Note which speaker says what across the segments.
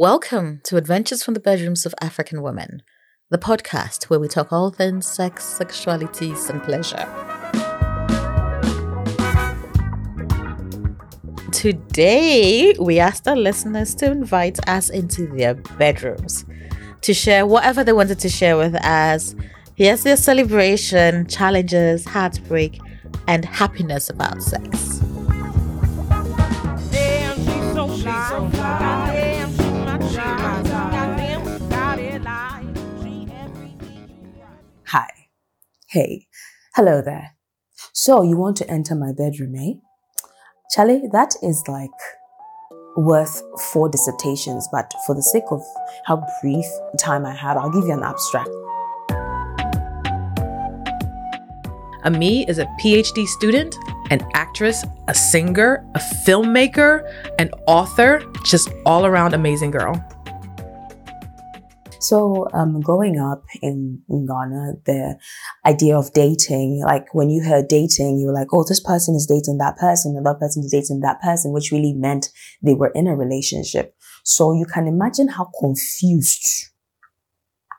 Speaker 1: Welcome to Adventures from the Bedrooms of African Women, the podcast where we talk all things sex, sexualities, and pleasure. Today, we asked our listeners to invite us into their bedrooms to share whatever they wanted to share with us. Here's their celebration, challenges, heartbreak, and happiness about sex.
Speaker 2: Hi. Hey. Hello there. So you want to enter my bedroom, eh? Charlie, that is like worth four dissertations, but for the sake of how brief time I have, I'll give you an abstract.
Speaker 3: Ami is a PhD student, an actress, a singer, a filmmaker, an author, just all around amazing girl.
Speaker 2: So, um, growing up in, in Ghana, the idea of dating, like when you heard dating, you were like, oh, this person is dating that person, and that person is dating that person, which really meant they were in a relationship. So you can imagine how confused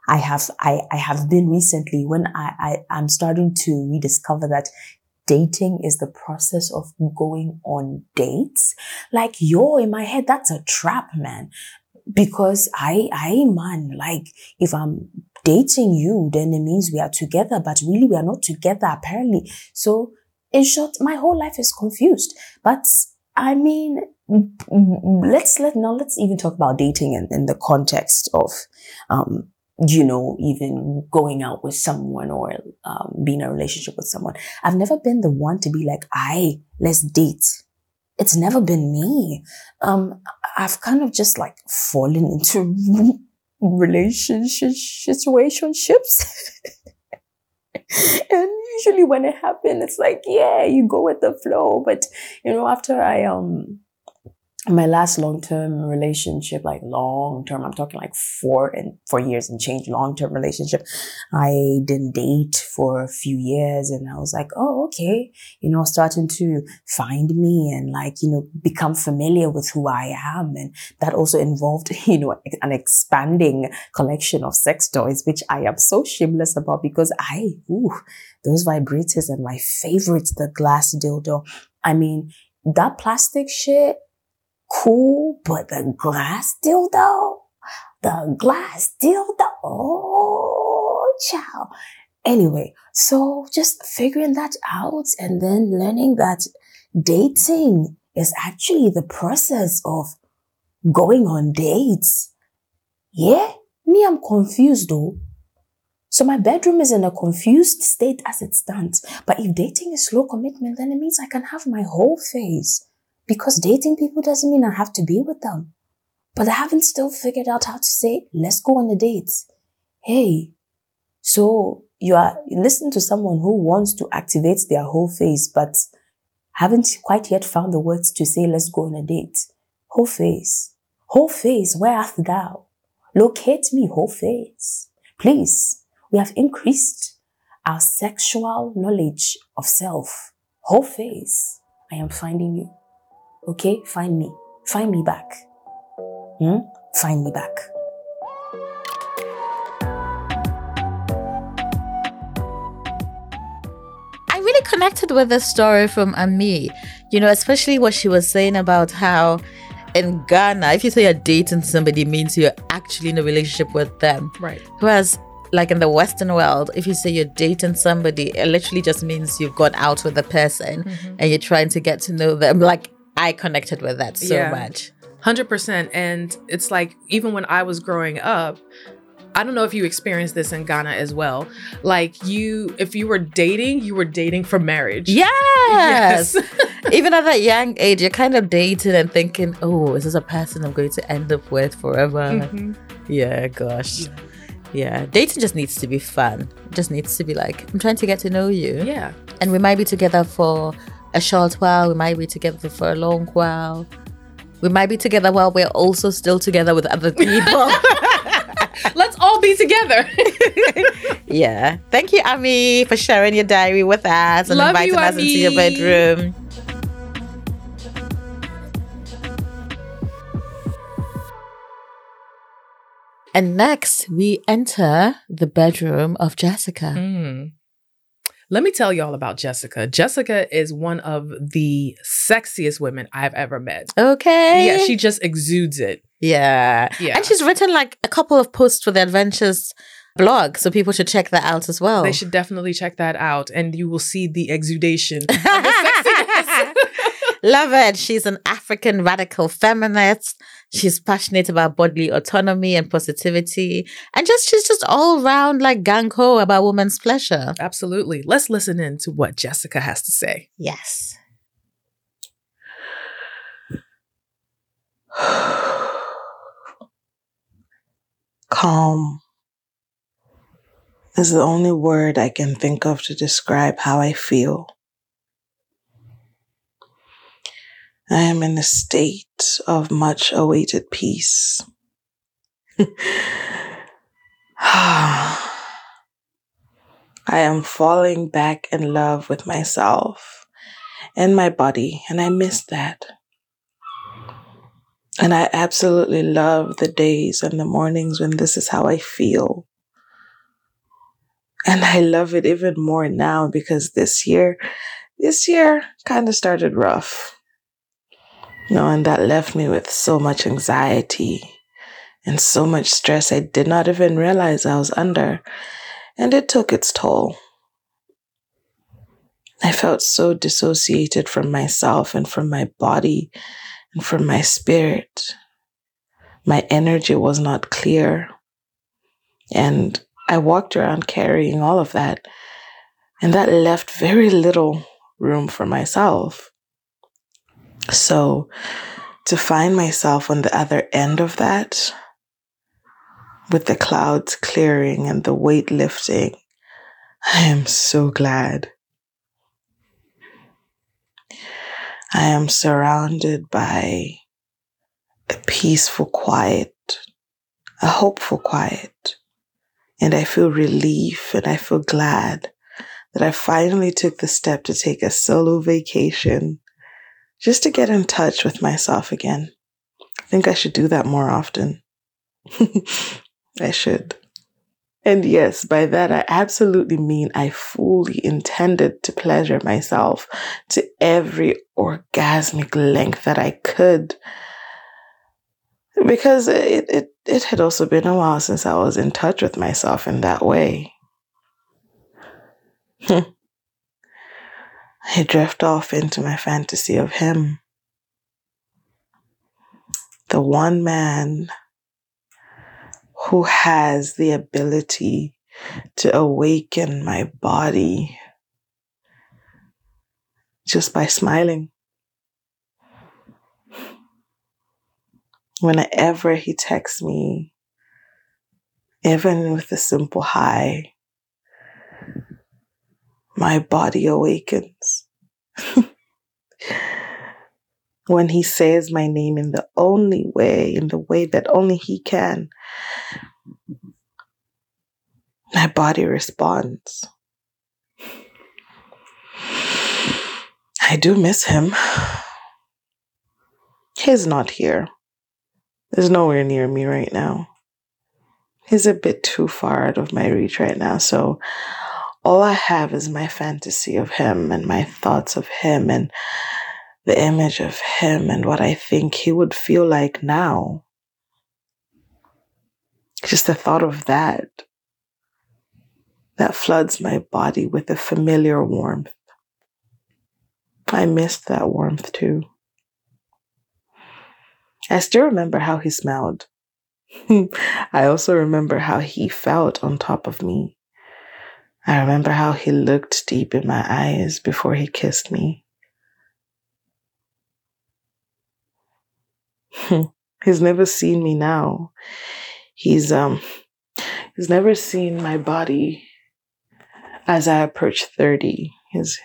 Speaker 2: I have, I, I have been recently when I, I, I'm starting to rediscover that dating is the process of going on dates. Like, yo, in my head, that's a trap, man because I, I, man, like, if I'm dating you, then it means we are together, but really we are not together, apparently. So, in short, my whole life is confused. But, I mean, let's, let, now let's even talk about dating in, in the context of, um, you know, even going out with someone or um, being in a relationship with someone. I've never been the one to be like, I, let's date it's never been me. Um, I've kind of just like fallen into relationship situationships. and usually when it happens, it's like, yeah, you go with the flow. But you know, after I um my last long term relationship, like long term, I'm talking like four and four years and change long term relationship. I didn't date for a few years and I was like, oh, okay, you know, starting to find me and like, you know, become familiar with who I am. And that also involved, you know, an expanding collection of sex toys, which I am so shameless about because I, ooh, those vibrators and my favorite, the glass dildo. I mean, that plastic shit, cool, but the glass dildo, the glass dildo, oh, child. Anyway, so just figuring that out and then learning that dating is actually the process of going on dates. Yeah, me, I'm confused though. So my bedroom is in a confused state as it stands. But if dating is slow commitment, then it means I can have my ho phase. Because dating people doesn't mean I have to be with them. But I haven't still figured out how to say, let's go on a date. Hey, so you are listening to someone who wants to activate their ho phase, but haven't quite yet found the words to say, let's go on a date. Ho phase. Ho phase, where art thou? Locate me, ho phase. Please, we have increased our sexual knowledge of self. Ho phase. I am finding you. Okay, find me. Find me back. Hmm? Find me back.
Speaker 1: I really connected with the story from Ami. You know, especially what she was saying about how in Ghana, if you say you're dating somebody, means you're actually in a relationship with them.
Speaker 3: Right.
Speaker 1: Whereas, like in the Western world, if you say you're dating somebody, it literally just means you've gone out with the person and you're trying to get to know them. Like, I connected with that so
Speaker 3: Yeah.
Speaker 1: much.
Speaker 3: 100%. And it's like, even when I was growing up, I don't know if you experienced this in Ghana as well. Like, you, if you were dating, you were dating for marriage.
Speaker 1: Yes. Even at that young age, you're kind of dating and thinking, oh, is this a person I'm going to end up with forever?
Speaker 3: Mhm.
Speaker 1: Yeah, gosh. Yeah. Dating just needs to be fun. It just needs to be like, I'm trying to get to know you.
Speaker 3: Yeah.
Speaker 1: And we might be together for a short while. We might be together for a long while. We might be together while we're also still together with other people.
Speaker 3: Let's all be together.
Speaker 1: yeah. Thank you, Ami, for sharing your diary with us and
Speaker 3: Love
Speaker 1: inviting
Speaker 3: you,
Speaker 1: us into your bedroom. And next, we enter the bedroom of Jessica.
Speaker 3: Mm. Let me tell y'all about Jessica. Jessica is one of the sexiest women I've ever met.
Speaker 1: Okay.
Speaker 3: Yeah, she just exudes it.
Speaker 1: Yeah.
Speaker 3: Yeah.
Speaker 1: And she's written like a couple of posts for the Adventures blog, so people should check that out as well.
Speaker 3: They should definitely check that out, and you will see the exudation. the.
Speaker 1: Love it. She's an African radical feminist. She's passionate about bodily autonomy and positivity. And just she's just all round like gang ho about women's pleasure.
Speaker 3: Absolutely. Let's listen in to what Jessica has to say.
Speaker 1: Yes.
Speaker 4: Calm is the only word I can think of to describe how I feel. I am in a state of much awaited peace. I am falling back in love with myself and my body, and I miss that. And I absolutely love the days and the mornings when this is how I feel. And I love it even more now because this year, this year kind of started rough. You know, and that left me with so much anxiety and so much stress I did not even realize I was under. And it took its toll. I felt so dissociated from myself and from my body and from my spirit. My energy was not clear. And I walked around carrying all of that. And that left very little room for myself. So to find myself on the other end of that, with the clouds clearing and the weight lifting, I am so glad. I am surrounded by a peaceful quiet, a hopeful quiet, and I feel relief and I feel glad that I finally took the step to take a solo vacation just to get in touch with myself again. I think I should do that more often. I should. And yes, by that I absolutely mean I fully intended to pleasure myself to every orgasmic length that I could. Because it, it, it had also been a while since I was in touch with myself in that way. I drift off into my fantasy of him. The one man who has the ability to awaken my body just by smiling. Whenever he texts me, even with a simple hi, my body awakens. when he says my name in the only way, in the way that only he can, my body responds. I do miss him. He's not here. He's nowhere near me right now. He's a bit too far out of my reach right now, so all I have is my fantasy of him and my thoughts of him and the image of him and what I think he would feel like now. Just the thought of that, that floods my body with a familiar warmth. I missed that warmth too. I still remember how he smelled. I also remember how he felt on top of me. I remember how he looked deep in my eyes before he kissed me. he's never seen me now. He's um he's never seen my body as I approach 30. He's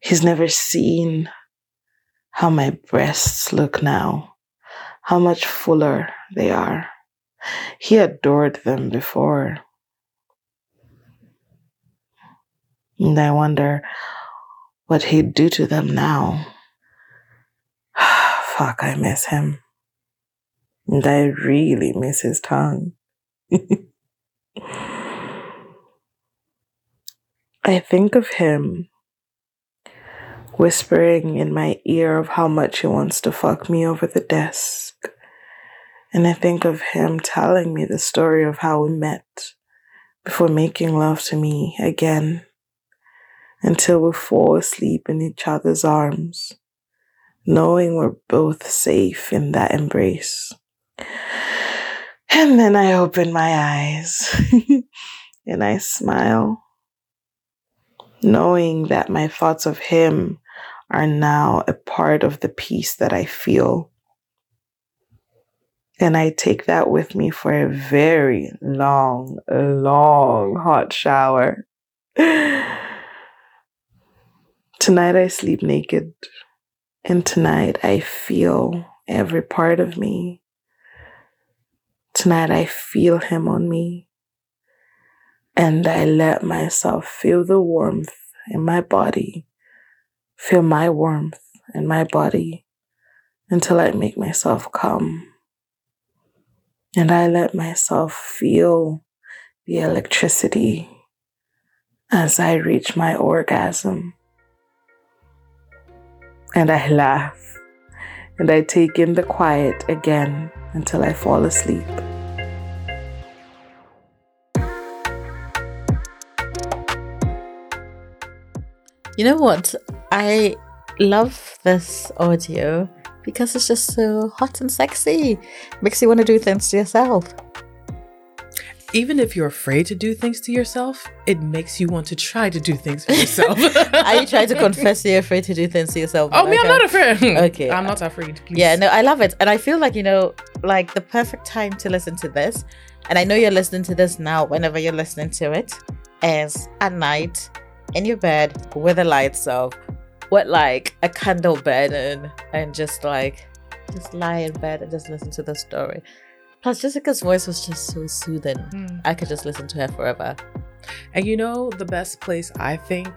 Speaker 4: he's never seen how my breasts look now, how much fuller they are. He adored them before. And I wonder what he'd do to them now. Fuck, I miss him. And I really miss his tongue. I think of him whispering in my ear of how much he wants to fuck me over the desk. And I think of him telling me the story of how we met before making love to me again until we fall asleep in each other's arms, knowing we're both safe in that embrace. And then I open my eyes and I smile, knowing that my thoughts of him are now a part of the peace that I feel. And I take that with me for a very long, long hot shower. Tonight I sleep naked, and tonight I feel every part of me. Tonight I feel him on me, and I let myself feel the warmth in my body, feel my warmth in my body until I make myself come. And I let myself feel the electricity as I reach my orgasm and I laugh and I take in the quiet again until I fall asleep.
Speaker 1: You know what? I love this audio because it's just so hot and sexy. Makes you want to do things to yourself.
Speaker 3: Even if you're afraid to do things to yourself, it makes you want to try to do things for yourself.
Speaker 1: Are you trying to confess you're afraid to do things to yourself?
Speaker 3: Oh, me, I'm not afraid.
Speaker 1: Okay.
Speaker 3: I'm not afraid. Please.
Speaker 1: Yeah, no, I love it. And I feel like, you know, like the perfect time to listen to this, and I know you're listening to this now, whenever you're listening to it, is at night in your bed with the lights off, with like a candle burning, and just like, just lie in bed and just listen to the story. Plus, Jessica's voice was just so soothing.
Speaker 3: Mm.
Speaker 1: I could just listen to her forever.
Speaker 3: And you know, the best place I think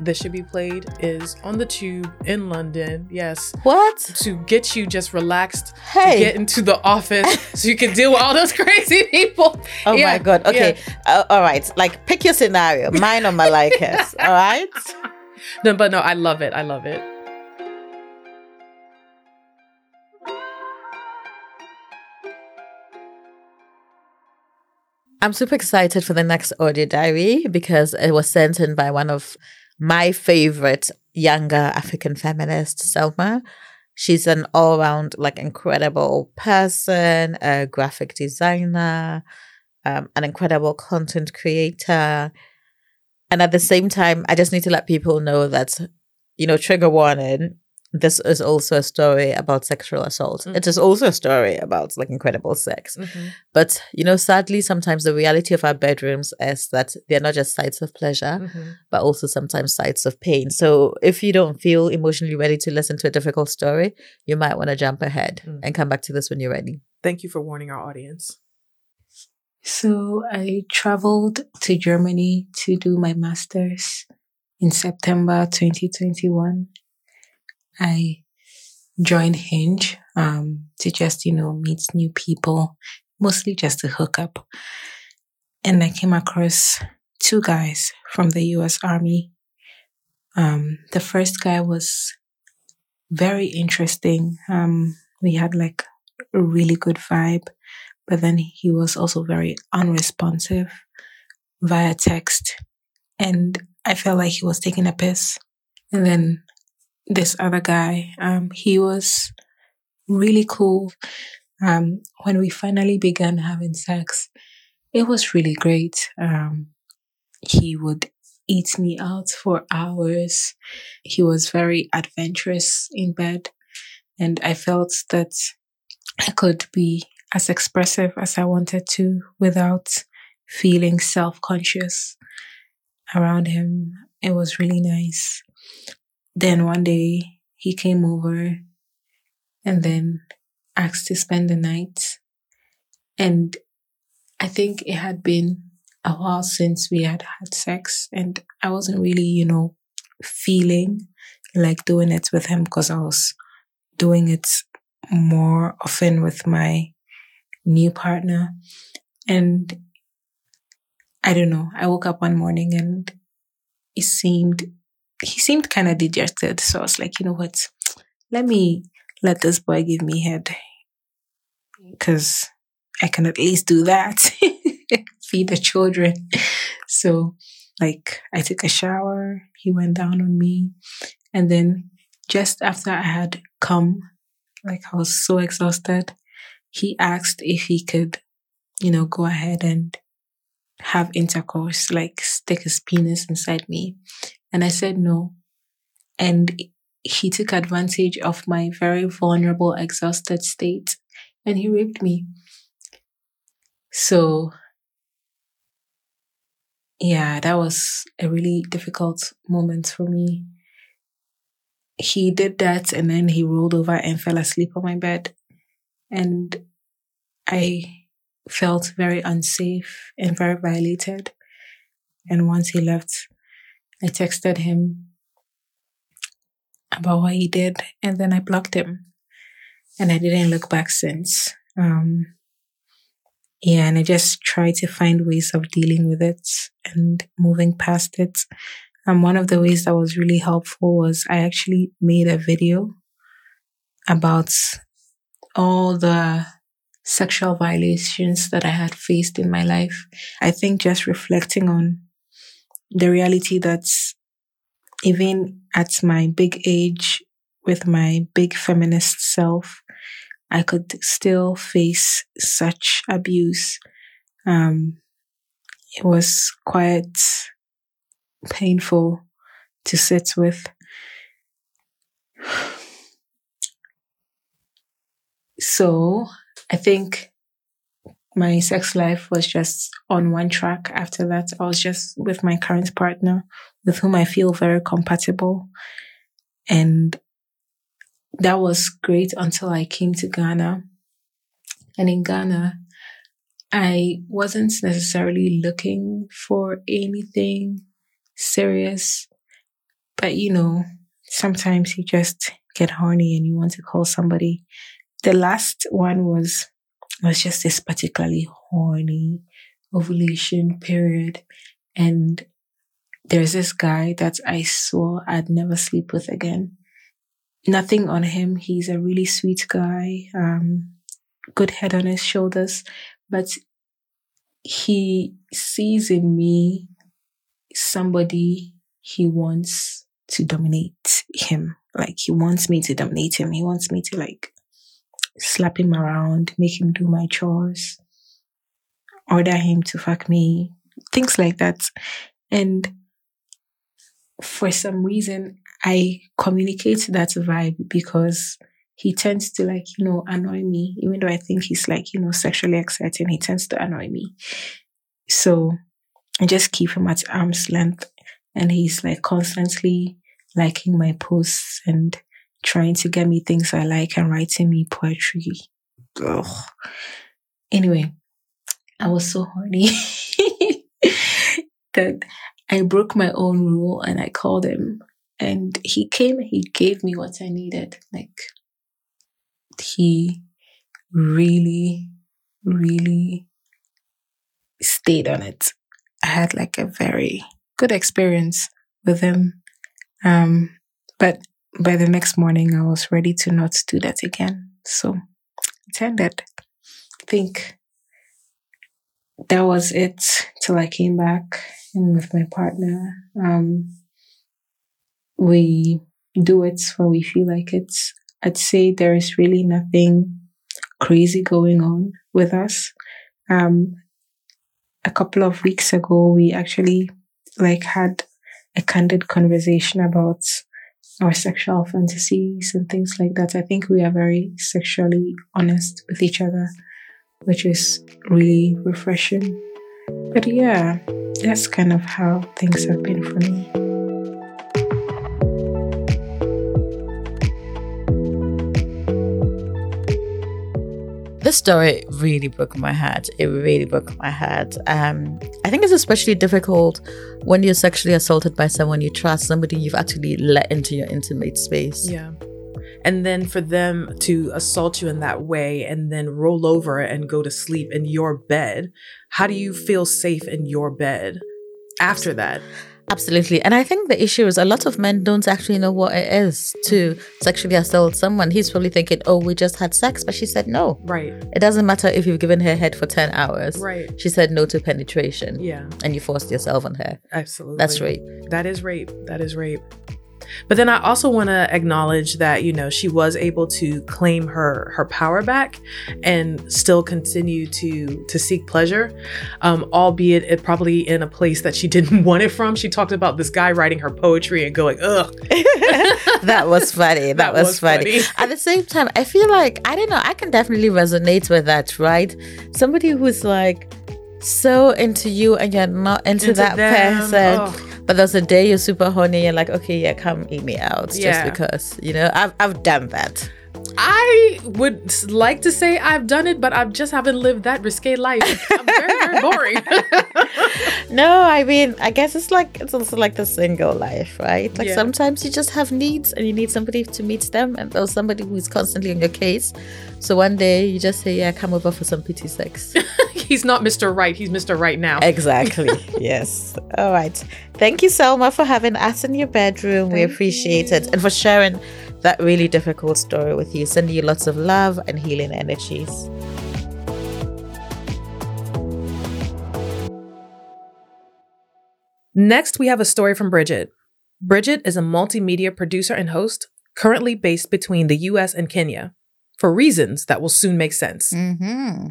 Speaker 3: this should be played is on the tube in London. Yes.
Speaker 1: What?
Speaker 3: To get you just relaxed,
Speaker 1: Hey.
Speaker 3: to get into the office so you can deal with all those crazy people.
Speaker 1: Oh
Speaker 3: Yeah,
Speaker 1: my god. Okay. Uh, all right. Like pick your scenario. Mine or Malika's. all right.
Speaker 3: No, but no, I love it. I love it.
Speaker 1: I'm super excited for the next audio diary because it was sent in by one of my favorite younger African feminists, Selma. She's an all round, like, incredible person, a graphic designer, um, an incredible content creator. And at the same time, I just need to let people know that, you know, trigger warning, this is also a story about sexual assault.
Speaker 3: Mm.
Speaker 1: It is also a story about, like, incredible sex.
Speaker 3: Mm-hmm.
Speaker 1: But you know, sadly, sometimes the reality of our bedrooms is that they're not just sites of pleasure,
Speaker 3: Mm-hmm.
Speaker 1: but also sometimes sites of pain. So if you don't feel emotionally ready to listen to a difficult story, you might want to jump ahead
Speaker 3: Mm.
Speaker 1: and come back to this when you're ready.
Speaker 3: Thank you for warning our audience.
Speaker 5: So I traveled to Germany to do my master's in September 2021. I joined Hinge um, to just, you know, meet new people, mostly just to hook up. And I came across two guys from the US Army. Um, the first guy was very interesting. Um, we had like a really good vibe but then he was also very unresponsive via text. And I felt like he was taking a piss. And then this other guy, um, he was really cool. Um, when we finally began having sex, it was really great. Um, he would eat me out for hours. He was very adventurous in bed. And I felt that I could be as expressive as I wanted to without feeling self conscious around him. It was really nice. Then one day he came over and then asked to spend the night. And I think it had been a while since we had had sex, and I wasn't really, you know, feeling like doing it with him because I was doing it more often with my new partner. And I don't know. I woke up one morning and it seemed, he seemed kind of dejected. So I was like, you know what? Let me let this boy give me head because I can at least do that. Feed the children. So, like, I took a shower. He went down on me. And then, just after I had come, like, I was so exhausted, he asked if he could, you know, go ahead and have intercourse, like, stick his penis inside me. And I said no. And he took advantage of my very vulnerable, exhausted state and he raped me. So, yeah, that was a really difficult moment for me. He did that and then he rolled over and fell asleep on my bed. And I felt very unsafe and very violated. And once he left, I texted him about what he did and then I blocked him. And I didn't look back since. Um, yeah, and I just try to find ways of dealing with it and moving past it. And one of the ways that was really helpful was I actually made a video about all the sexual violations that I had faced in my life. I think just reflecting on the reality that even at my big age, with my big feminist self, I could still face such abuse. Um, it was quite painful to sit with. So I think my sex life was just on one track after that. I was just with my current partner, with whom I feel very compatible. And that was great until I came to Ghana. And in Ghana, I wasn't necessarily looking for anything serious, but you know, sometimes you just get horny and you want to call somebody. The last one was was just this particularly horny ovulation period, and there's this guy that I swore I'd never sleep with again nothing on him. He's a really sweet guy, um, good head on his shoulders, but he sees in me somebody he wants to dominate him. Like he wants me to dominate him. He wants me to like slap him around, make him do my chores, order him to fuck me, things like that. And for some reason, I communicate that vibe because he tends to like, you know, annoy me, even though I think he's like, you know, sexually exciting, he tends to annoy me. So I just keep him at arm's length and he's like constantly liking my posts and trying to get me things I like and writing me poetry. Ugh. Anyway, I was so horny that I broke my own rule and I called him and he came he gave me what I needed. Like, he really, really stayed on it. I had like a very good experience with him. Um, but by the next morning, I was ready to not do that again. So it ended. I think that was it till I came back in with my partner. Um, we do it when we feel like it. I'd say there is really nothing crazy going on with us. Um, a couple of weeks ago, we actually like had a candid conversation about our sexual fantasies and things like that. I think we are very sexually honest with each other, which is really refreshing. But yeah, that's kind of how things have been for me.
Speaker 1: this story really broke my heart. It really broke my heart. Um, think it's especially difficult when you're sexually assaulted by someone you trust, somebody you've actually let into your intimate space.
Speaker 3: Yeah. and then for them to assault you in that way and then roll over and go to sleep in your bed, how do you feel safe in your bed after that?
Speaker 1: Absolutely. And I think the issue is a lot of men don't actually know what it is to sexually assault someone. He's probably thinking, oh, we just had sex. But she said no.
Speaker 3: Right.
Speaker 1: It doesn't matter if you've given her head for 10 hours.
Speaker 3: Right.
Speaker 1: She said no to penetration.
Speaker 3: Yeah.
Speaker 1: And you forced yourself on her.
Speaker 3: Absolutely.
Speaker 1: That's rape.
Speaker 3: That is rape. That is rape. But then I also want to acknowledge that you know she was able to claim her her power back and still continue to to seek pleasure, um, albeit it probably in a place that she didn't want it from. She talked about this guy writing her poetry and going, ugh.
Speaker 1: that was funny. That,
Speaker 3: That
Speaker 1: was,
Speaker 3: was
Speaker 1: funny.
Speaker 3: funny.
Speaker 1: At the same time, I feel like I don't know. I can definitely resonate with that. Right? Somebody who's like so into you and you're not into,
Speaker 3: Into
Speaker 1: that
Speaker 3: them.
Speaker 1: person.
Speaker 3: Ugh.
Speaker 1: But there's a day you're super horny. You're like, okay, yeah, come eat me out,
Speaker 3: Yeah.
Speaker 1: just because. You know, I've I've done that.
Speaker 3: I would like to say I've done it, but I just haven't lived that risque life. I'm very, very boring.
Speaker 1: No, I mean, I guess it's like it's also like the single life, right? Like
Speaker 3: Yeah.
Speaker 1: sometimes you just have needs and you need somebody to meet them, and there's somebody who's constantly on your case. So one day you just say, "Yeah, come over for some pity sex."
Speaker 3: he's not Mr. Right. He's Mr. Right now.
Speaker 1: exactly. yes. All right. Thank you, Selma, for having us in your bedroom. we
Speaker 3: Thank
Speaker 1: appreciate it, and for sharing that really difficult story with you. Sending you lots of love and healing energies.
Speaker 3: Next, we have a story from Bridget. Bridget is a multimedia producer and host, currently based between the US and Kenya, for reasons that will soon make sense.
Speaker 1: Mm-hmm.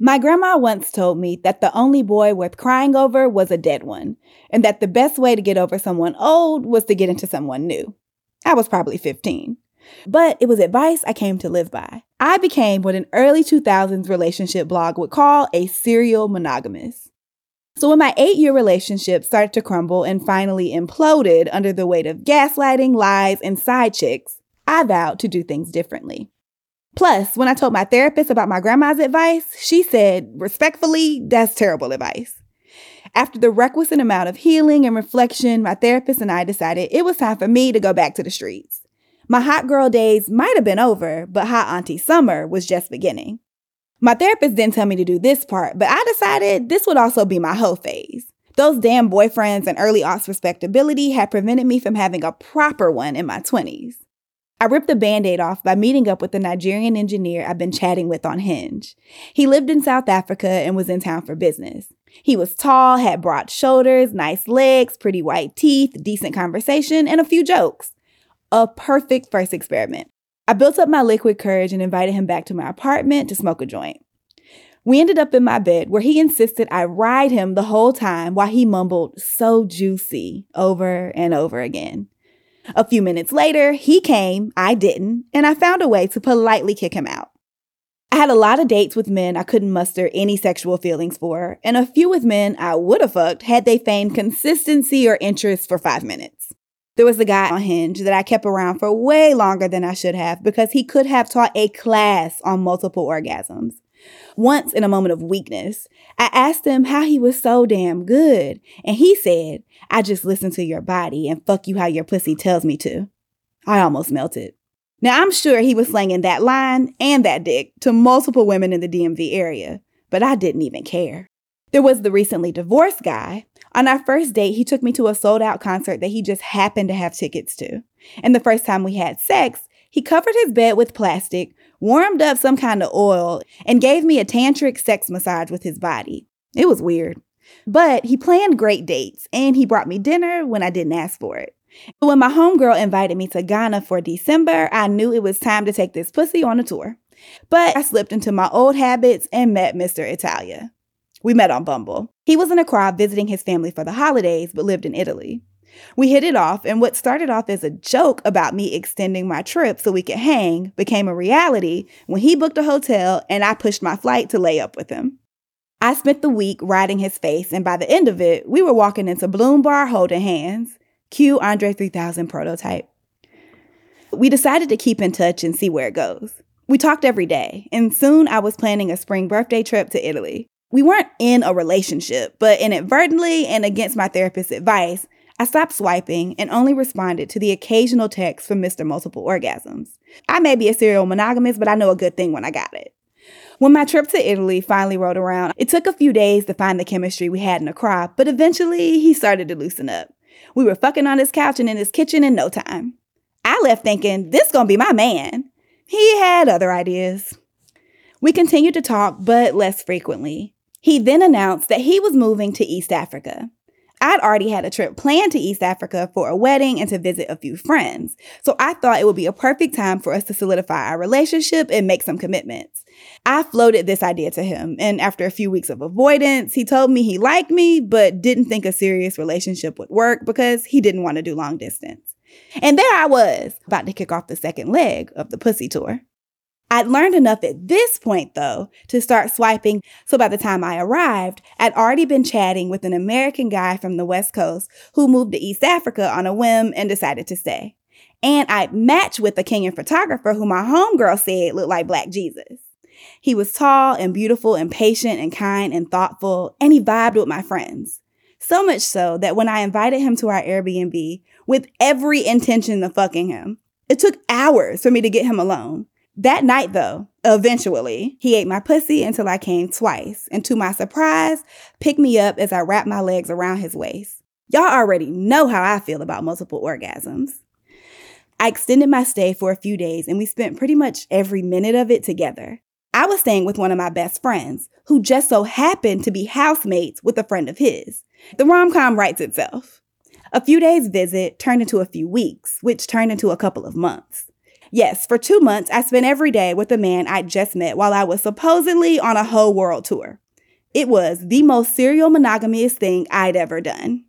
Speaker 6: My grandma once told me that the only boy worth crying over was a dead one, and that the best way to get over someone old was to get into someone new. I was probably 15. But it was advice I came to live by. I became what an early 2000s relationship blog would call a serial monogamous. So when my eight year relationship started to crumble and finally imploded under the weight of gaslighting, lies, and side chicks, I vowed to do things differently. Plus, when I told my therapist about my grandma's advice, she said, respectfully, that's terrible advice. After the requisite amount of healing and reflection, my therapist and I decided it was time for me to go back to the streets. My hot girl days might have been over, but hot auntie summer was just beginning. My therapist didn't tell me to do this part, but I decided this would also be my hoe phase. Those damn boyfriends and early aughts respectability had prevented me from having a proper one in my 20s. I ripped the band aid off by meeting up with the Nigerian engineer I've been chatting with on Hinge. He lived in South Africa and was in town for business. He was tall, had broad shoulders, nice legs, pretty white teeth, decent conversation, and a few jokes. A perfect first experiment. I built up my liquid courage and invited him back to my apartment to smoke a joint. We ended up in my bed where he insisted I ride him the whole time while he mumbled, so juicy, over and over again. A few minutes later, he came, I didn't, and I found a way to politely kick him out. I had a lot of dates with men I couldn't muster any sexual feelings for, and a few with men I would have fucked had they feigned consistency or interest for five minutes. There was a guy on Hinge that I kept around for way longer than I should have because he could have taught a class on multiple orgasms. Once, in a moment of weakness, I asked him how he was so damn good, and he said, I just listen to your body and fuck you how your pussy tells me to. I almost melted. Now, I'm sure he was slanging that line and that dick to multiple women in the DMV area, but I didn't even care. There was the recently divorced guy. On our first date, he took me to a sold out concert that he just happened to have tickets to. And the first time we had sex, he covered his bed with plastic, warmed up some kind of oil, and gave me a tantric sex massage with his body. It was weird. But he planned great dates, and he brought me dinner when I didn't ask for it. When my homegirl invited me to Ghana for December, I knew it was time to take this pussy on a tour. But I slipped into my old habits and met Mr. Italia. We met on Bumble. He was in Accra visiting his family for the holidays, but lived in Italy. We hit it off, and what started off as a joke about me extending my trip so we could hang became a reality when he booked a hotel and I pushed my flight to lay up with him. I spent the week riding his face, and by the end of it, we were walking into Bloom Bar holding hands. Cue Andre 3000 prototype. We decided to keep in touch and see where it goes. We talked every day, and soon I was planning a spring birthday trip to Italy. We weren't in a relationship, but inadvertently and against my therapist's advice, I stopped swiping and only responded to the occasional text from Mr. Multiple Orgasms. I may be a serial monogamist, but I know a good thing when I got it. When my trip to Italy finally rolled around, it took a few days to find the chemistry we had in Accra, but eventually he started to loosen up. We were fucking on his couch and in his kitchen in no time. I left thinking, this gonna be my man. He had other ideas. We continued to talk, but less frequently. He then announced that he was moving to East Africa. I'd already had a trip planned to East Africa for a wedding and to visit a few friends, so I thought it would be a perfect time for us to solidify our relationship and make some commitments. I floated this idea to him, and after a few weeks of avoidance, he told me he liked me, but didn't think a serious relationship would work because he didn't want to do long distance. And there I was, about to kick off the second leg of the pussy tour. I'd learned enough at this point, though, to start swiping. So by the time I arrived, I'd already been chatting with an American guy from the West Coast who moved to East Africa on a whim and decided to stay. And I'd matched with a Kenyan photographer who my homegirl said looked like Black Jesus. He was tall and beautiful and patient and kind and thoughtful, and he vibed with my friends. So much so that when I invited him to our Airbnb with every intention of fucking him, it took hours for me to get him alone. That night, though, eventually, he ate my pussy until I came twice, and to my surprise, picked me up as I wrapped my legs around his waist. Y'all already know how I feel about multiple orgasms. I extended my stay for a few days, and we spent pretty much every minute of it together. I was staying with one of my best friends, who just so happened to be housemates with a friend of his. The rom com writes itself. A few days' visit turned into a few weeks, which turned into a couple of months. Yes, for two months, I spent every day with the man I'd just met while I was supposedly on a whole world tour. It was the most serial monogamous thing I'd ever done.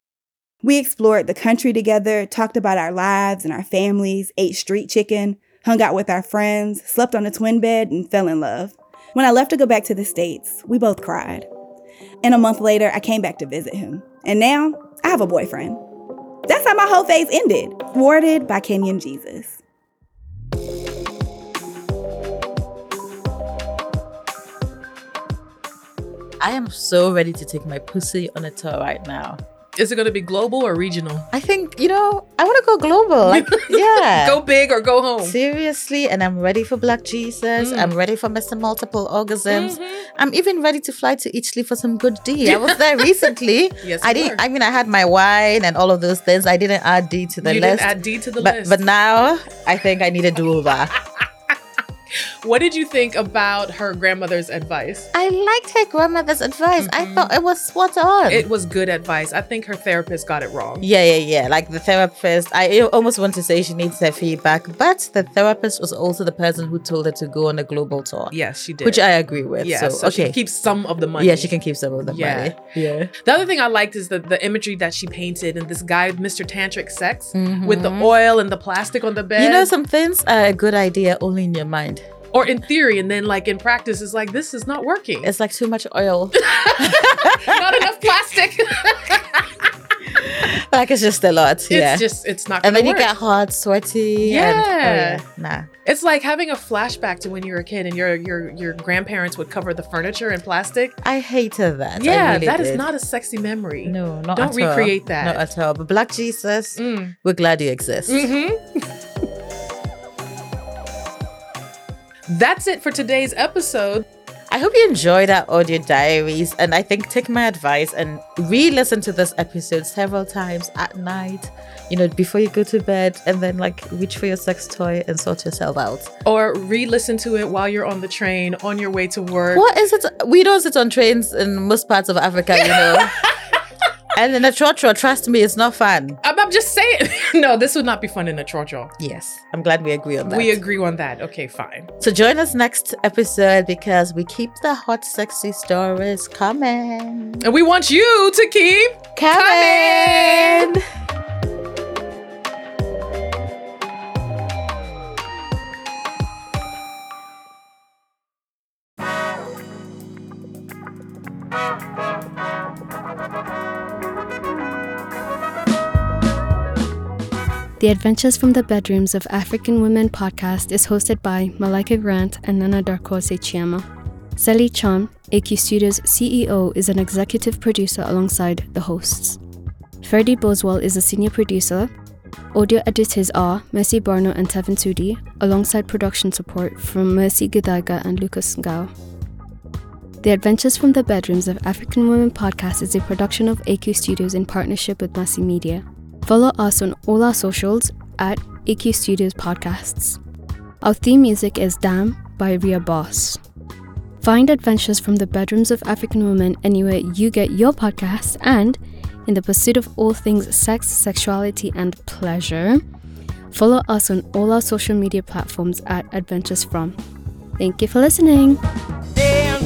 Speaker 6: We explored the country together, talked about our lives and our families, ate street chicken, hung out with our friends, slept on a twin bed, and fell in love. When I left to go back to the States, we both cried. And a month later, I came back to visit him. And now, I have a boyfriend. That's how my ho phase ended, thwarted by Kenyan Jesus.
Speaker 1: I am so ready to take my pussy on a tour right now.
Speaker 3: Is it going to be global or regional?
Speaker 1: I think, you know, I want to go global. Like, yeah.
Speaker 3: Go big or go home.
Speaker 1: Seriously, and I'm ready for Black Jesus.
Speaker 3: Mm.
Speaker 1: I'm ready for Mr. Multiple Orgasms.
Speaker 3: Mhm.
Speaker 1: I'm even ready to fly to Italy for some good D. I was there recently.
Speaker 3: Yes,
Speaker 1: I didn't.
Speaker 3: were.
Speaker 1: I mean, I had my wine and all of those things. I didn't add D to the
Speaker 3: you
Speaker 1: list.
Speaker 3: didn't add D to the
Speaker 1: but
Speaker 3: list.
Speaker 1: but now I think I need a do over.
Speaker 3: what did you think about her grandmother's advice?
Speaker 1: I liked her grandmother's advice. I
Speaker 3: Mhm.
Speaker 1: thought it was spot on.
Speaker 3: It was good advice. I think her therapist got it wrong.
Speaker 1: yeah, yeah, yeah. Like the therapist, I almost want to say she needs her feedback, but the therapist was also the person who told her to go on a global tour,
Speaker 3: Yes, she did.
Speaker 1: which I agree with.
Speaker 3: yeah,
Speaker 1: so,
Speaker 3: so, she
Speaker 1: okay,
Speaker 3: can keep some of the money.
Speaker 1: yeah, she can keep some of the
Speaker 3: Yeah.
Speaker 1: money. Yeah,
Speaker 3: The other thing I liked is the, the imagery that she painted and this guy, Mr. Tantric Sex, with the
Speaker 1: Mhm.
Speaker 3: oil and the plastic on the bed.
Speaker 1: You know, some things are a good idea only in your mind.
Speaker 3: Or in theory, and then like in practice, it's like this is not working.
Speaker 1: It's like too much oil.
Speaker 3: not enough plastic.
Speaker 1: like it's just a lot.
Speaker 3: it's
Speaker 1: yeah.
Speaker 3: It's just it's not.
Speaker 1: and then you get hot, sweaty. and- oh,
Speaker 3: Yeah.
Speaker 1: yeah. Nah.
Speaker 3: It's like having a flashback to when you were a kid and your your your grandparents would cover the furniture in plastic.
Speaker 1: I hated that.
Speaker 3: Yeah,
Speaker 1: really
Speaker 3: that is not a sexy memory.
Speaker 1: No, not
Speaker 3: Don't
Speaker 1: at all.
Speaker 3: recreate that.
Speaker 1: Not at all. But Black Jesus,
Speaker 3: Mm.
Speaker 1: we're glad you exist.
Speaker 3: Mm-hmm. That's it for today's episode.
Speaker 1: I hope you enjoyed our audio diaries, and I think take my advice and re-listen to this episode several times at night. You know, before you go to bed, and then like reach for your sex toy and sort yourself out.
Speaker 3: Or re-listen to it while you're on the train, on your way to work.
Speaker 1: What is it? We don't sit on trains in most parts of Africa, you know. and in a trotro, trust me, it's not fun.
Speaker 3: I'm, I'm just saying. no, this would not be fun in a trotro.
Speaker 1: Yes, I'm glad we agree on that.
Speaker 3: We agree on that. Okay, fine.
Speaker 1: So join us next episode because we keep the hot, sexy stories coming.
Speaker 3: And we want you to keep
Speaker 1: Coming!
Speaker 7: The Adventures from the Bedrooms of African Women podcast is hosted by Malika Grant and Nana Darkoa Sekyiamah. Selly Thiam, AQ Studios CEO, is an executive producer alongside the hosts. Ferdy Boswell is a senior producer. Audio editors are Mercy Barno and Tevin Sudi, alongside production support from Mercy Githaiga and Lucas Ngao. The Adventures from the Bedrooms of African Women podcast is a production of AQ Studios in partnership with Masi Media. Follow us on all our socials at AQ Studios Podcasts. Our theme music is Damn by Ria Boss. Find Adventures from the Bedrooms of African Women anywhere you get your podcasts and in the pursuit of all things sex, sexuality, and pleasure. Follow us on all our social media platforms at Adventures From. Thank you for listening.
Speaker 8: Damn.